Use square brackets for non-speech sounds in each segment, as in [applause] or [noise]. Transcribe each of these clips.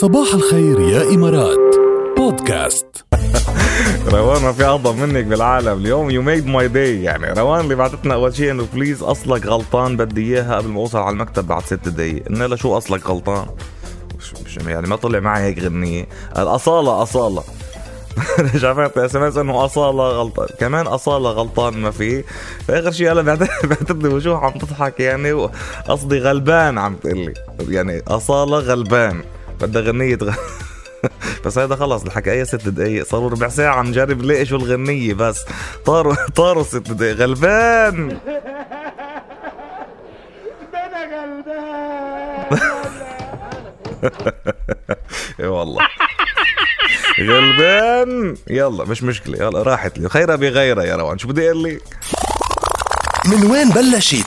صباح الخير يا إمارات. بودكاست. روان ما في أعظم منك بالعالم. اليوم you made my day يعني روان اللي بعثتنا أول شيء إنه please أصلك غلطان. بدي إياها قبل ما أوصل على المكتب بعد ست دقايق. قلنا لها شو أصلك غلطان؟ يعني ما طلع معي هيك غنية. الأصالة أصالة. [laughs] رجعت SMS إنه أصالة غلطان. كمان أصالة غلطان ما في. فآخر شيء أنا بعتت [laughs] لي وجوه عم تضحك يعني قصدي غلبان عم تقول لي يعني أصالة غلبان. بدها غنيه غ... [laughs] بس هذا خلص الحكي. أي ست دقايق؟ صاروا ربع ساعة نجرب نلاقي شو الغنية بس. طاروا [laughs] طاروا ست دقايق. غلبان! أنا غلبان اي والله. غلبان! يلا مش مشكلة. يلا راحت لي. خيرها بغيرها يا روان. شو بدي أقول لك؟ من وين بلشت؟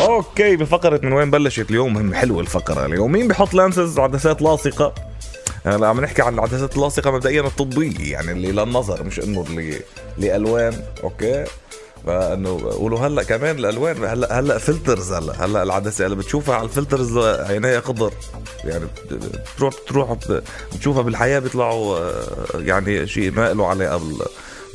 okay بفقرة من وين بلشت اليوم؟ مهم حلوة الفقرة اليوم. مين بحط lenses عدسات لاصقة. هلا عم نحكي عن العدسات اللاصقة مبدئيا الطبية يعني اللي للنظر مش إنه اللي لألوان. okay؟ فإنه قولوا هلأ كمان الالوان هلأ هلأ filters هلأ. هلأ العدسة اللي بتشوفها على ال filters عينيها خضر يعني بتروح بتروح بتشوفها بالحياة بيطلعوا آه، يعني شيء ما له علاقة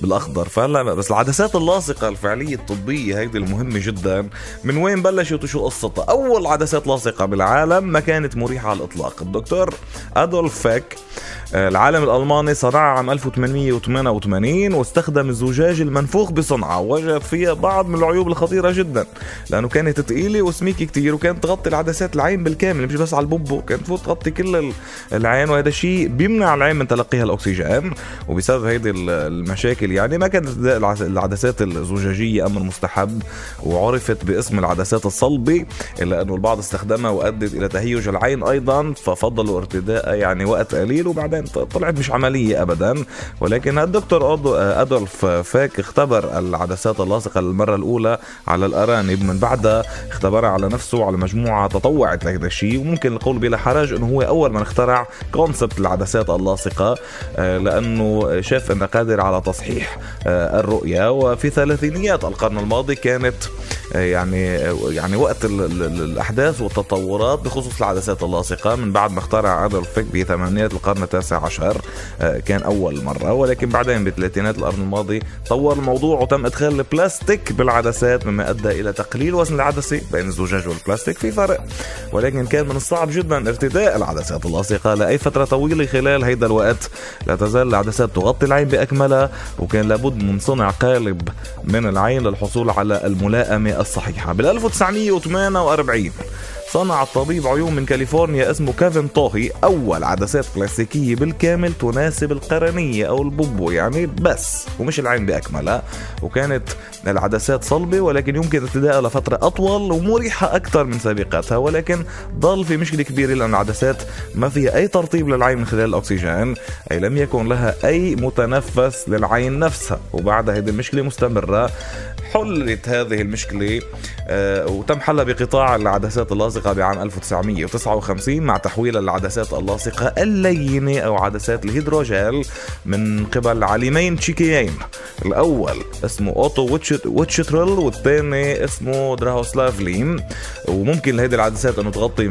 بالأخضر. فهلا بس العدسات اللاصقة الفعلية الطبية هيدي المهمة جدا. من وين بلشت وشو قصتها؟ أول عدسات لاصقة بالعالم ما كانت مريحة على الإطلاق. الدكتور أدولف فيك العالم الألماني صنعها عام 1888 واستخدم الزجاج المنفوخ بصنعة ووجد فيها بعض من العيوب الخطيرة جدا. لأنه كانت ثقيله وسميكه كتير وكانت تغطي العدسات العين بالكامل مش بس على البوبو كانت تفوت تغطي كل العين وهذا الشيء بيمنع العين من تلقيها الأكسجين. وبسبب هيدي المشاكل يعني ما كانت العدسات الزجاجية أمر مستحب وعرفت باسم العدسات الصلبة إلا أنه البعض استخدمها وأدت إلى تهيج العين أيضا ففضلوا ارتداء يعني وقت قليل وبعدين طلعت مش عملية ابدا ولكن الدكتور أدولف فاك اختبر العدسات اللاصقة للمرة الأولى على الأرانب. من بعدها اختبرها على نفسه وعلى مجموعة تطوعت لهذا الشيء. وممكن القول بلا حرج إنه هو أول من اخترع كونسبت العدسات اللاصقة آه، لأنه شاف انه قادر على تصحيح آه، الرؤية. وفي ثلاثينيات القرن الماضي كانت آه، يعني يعني وقت الأحداث والتطورات بخصوص العدسات اللاصقة. من بعد ما اخترع أدولف فيك بثمانينات القرن التاسع عشر آه، كان أول مرة ولكن بعدين بثلاثينات القرن الماضي طور الموضوع وتم إدخال البلاستيك بالعدسات مما أدى إلى تقليل وزن العدسه بين الزجاج والبلاستيك في فرق. ولكن كان من الصعب جدا ارتداء العدسات اللاصقة لأي فترة طويلة خلال هيدا الوقت. لا تزال العدسات تغطي العين بأكملها وكان لابد من صنع قالب من العين للحصول على الملائمة الصحيحة. بال 1948 صنع الطبيب عيون من كاليفورنيا اسمه كيفن طوهي أول عدسات بلاستيكية بالكامل تناسب القرنية أو البوبو يعني بس ومش العين بأكملها وكانت العدسات صلبة ولكن يمكن ارتدائها لفترة أطول ومريحة أكثر من سابقتها ولكن ضل في مشكلة كبيرة لأن العدسات ما فيها أي ترطيب للعين من خلال الأكسجين أي لم يكن لها أي متنفس للعين نفسها. وبعد هذه المشكلة مستمرة. حلت هذه المشكلة آه، وتم حلها بقطاع العدسات اللاصقة بعام 1959 مع تحويل العدسات اللاصقة اللينة أو عدسات الهيدروجيل من قبل عالمين تشيكيين الأول اسمه أوتو ويتشترل والثاني اسمه دراهوسلاف ليم وممكن لهيدي العدسات أنه تغطي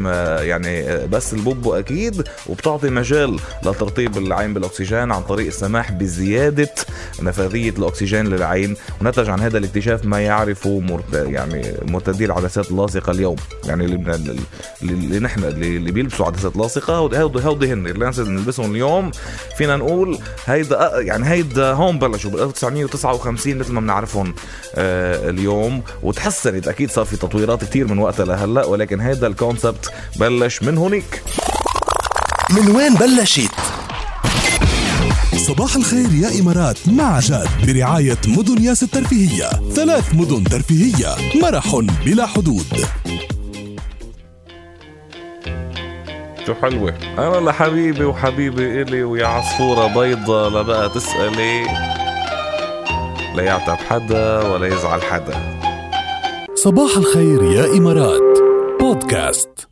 يعني بس البوبو أكيد وبتعطي مجال لترطيب العين بالأكسجين عن طريق السماح بزيادة نفاذية الأكسجين للعين. ونتج عن هذا الاكتشاف اكتشاف ما يعرفه يعني مرتدي العدسات اللاصقة اليوم. يعني اللي, اللي نحن اللي بيلبسوا عدسات لاصقة هودي هودي هن. اللي بنلبسهم اليوم فينا نقول هيدا يعني هيدا هون بلشوا بال 1959 مثل ما بنعرفهم آه اليوم. وتحسنت أكيد صار في تطويرات كثير من وقتها لهلأ ولكن هيدا الكونسبت بلش من هونيك. من وين بلشت؟ صباح الخير يا إمارات. مع جاد برعاية مدن ياس الترفيهية ثلاث مدن ترفيهية. مرح بلا حدود. شو حلوة؟ أنا لحبيبي وحبيبي إلي ويا عصفورة بيضة. لبقى تسألي. لا يعتب حدا ولا يزعل حدا. صباح الخير يا إمارات. بودكاست.